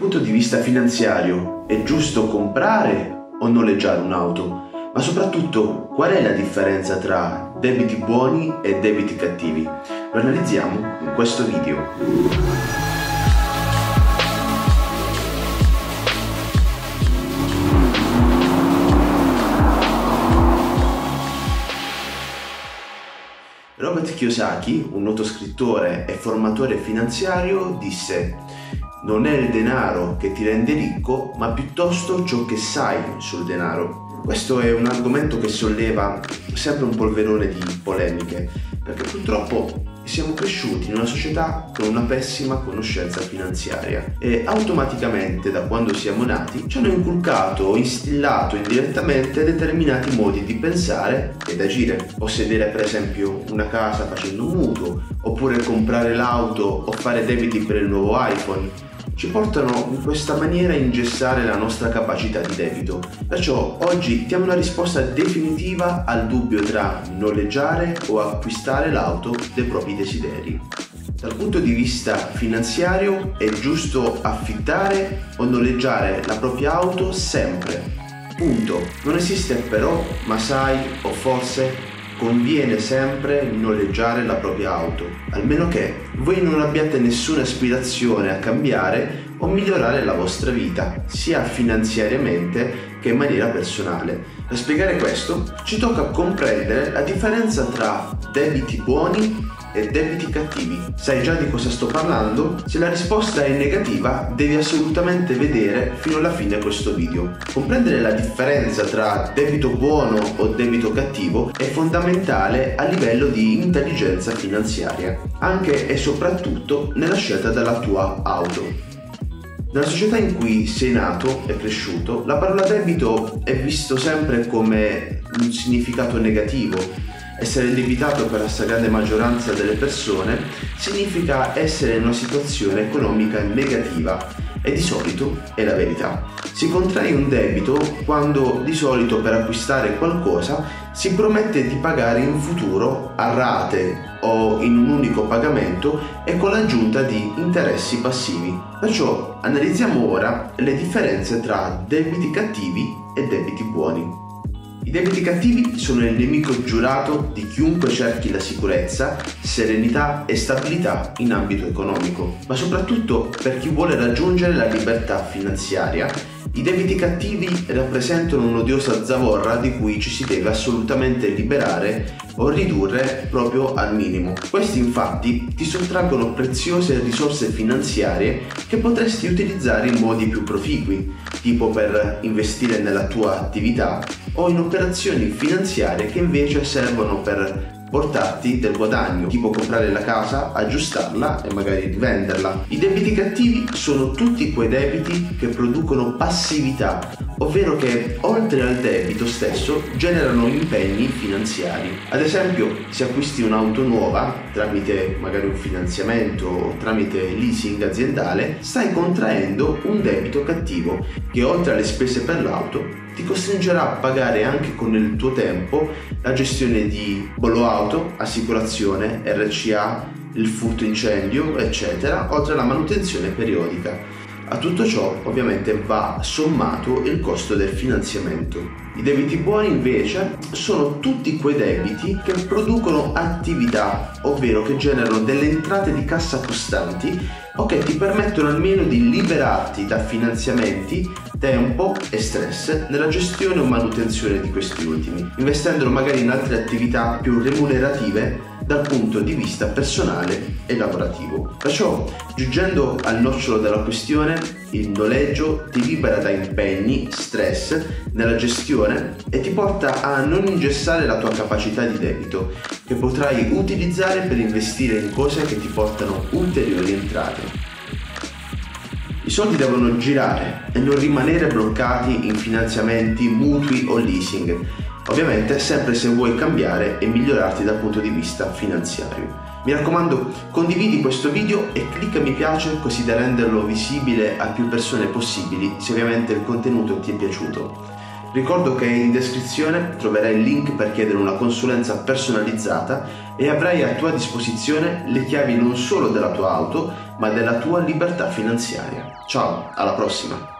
punto di vista finanziario è giusto comprare o noleggiare un'auto? Ma soprattutto qual è la differenza tra debiti buoni e debiti cattivi? Lo analizziamo in questo video. Robert Kiyosaki, un noto scrittore e formatore finanziario, disse non è il denaro che ti rende ricco, ma piuttosto ciò che sai sul denaro. Questo è un argomento che solleva sempre un polverone di polemiche, perché purtroppo siamo cresciuti in una società con una pessima conoscenza finanziaria e automaticamente da quando siamo nati ci hanno inculcato o instillato indirettamente determinati modi di pensare ed agire. Possedere per esempio una casa facendo un mutuo, oppure comprare l'auto o fare debiti per il nuovo iPhone ci portano in questa maniera a ingessare la nostra capacità di debito. Perciò oggi diamo una risposta definitiva al dubbio tra noleggiare o acquistare l'auto dei propri desideri. Dal punto di vista finanziario è giusto affittare o noleggiare la propria auto sempre. Punto. Non esiste però, ma sai o forse conviene sempre noleggiare la propria auto, almeno che voi non abbiate nessuna aspirazione a cambiare o migliorare la vostra vita, sia finanziariamente che in maniera personale. Per spiegare questo ci tocca comprendere la differenza tra debiti buoni e debiti cattivi. Sai già di cosa sto parlando? Se la risposta è negativa, devi assolutamente vedere fino alla fine questo video. Comprendere la differenza tra debito buono o debito cattivo è fondamentale a livello di intelligenza finanziaria, anche e soprattutto nella scelta della tua auto. Nella società in cui sei nato e cresciuto, la parola debito è visto sempre come un significato negativo. Essere indebitato per la stragrande maggioranza delle persone significa essere in una situazione economica negativa e di solito è la verità. Si contrae un debito quando di solito per acquistare qualcosa si promette di pagare in futuro a rate o in un unico pagamento e con l'aggiunta di interessi passivi. Perciò analizziamo ora le differenze tra debiti cattivi e debiti buoni. I debiti cattivi sono il nemico giurato di chiunque cerchi la sicurezza, serenità e stabilità in ambito economico, ma soprattutto per chi vuole raggiungere la libertà finanziaria i debiti cattivi rappresentano un'odiosa zavorra di cui ci si deve assolutamente liberare o ridurre proprio al minimo. Questi infatti ti sottraggono preziose risorse finanziarie che potresti utilizzare in modi più proficui, tipo per investire nella tua attività o in operazioni finanziarie che invece servono per portarti del guadagno, tipo comprare la casa, aggiustarla e magari rivenderla. I debiti cattivi sono tutti quei debiti che producono passività, ovvero che oltre al debito stesso generano impegni finanziari. Ad esempio, se acquisti un'auto nuova tramite magari un finanziamento o tramite leasing aziendale, stai contraendo un debito cattivo che oltre alle spese per l'auto ti costringerà a pagare anche con il tuo tempo la gestione di bollo auto, assicurazione, RCA, il furto incendio, eccetera, oltre alla manutenzione periodica. A tutto ciò ovviamente va sommato il costo del finanziamento. I debiti buoni invece sono tutti quei debiti che producono attività, ovvero che generano delle entrate di cassa costanti o che ti permettono almeno di liberarti da finanziamenti, tempo e stress nella gestione o manutenzione di questi ultimi, investendolo magari in altre attività più remunerative dal punto di vista personale e lavorativo. Perciò, giungendo al nocciolo della questione, il noleggio ti libera da impegni, stress nella gestione e ti porta a non ingessare la tua capacità di debito, che potrai utilizzare per investire in cose che ti portano ulteriori entrate. I soldi devono girare e non rimanere bloccati in finanziamenti, mutui o leasing Ovviamente sempre se vuoi cambiare e migliorarti dal punto di vista finanziario. Mi raccomando, condividi questo video e clicca mi piace così da renderlo visibile a più persone possibili se ovviamente il contenuto ti è piaciuto. Ricordo che in descrizione troverai il link per chiedere una consulenza personalizzata e avrai a tua disposizione le chiavi non solo della tua auto, ma della tua libertà finanziaria. Ciao, alla prossima!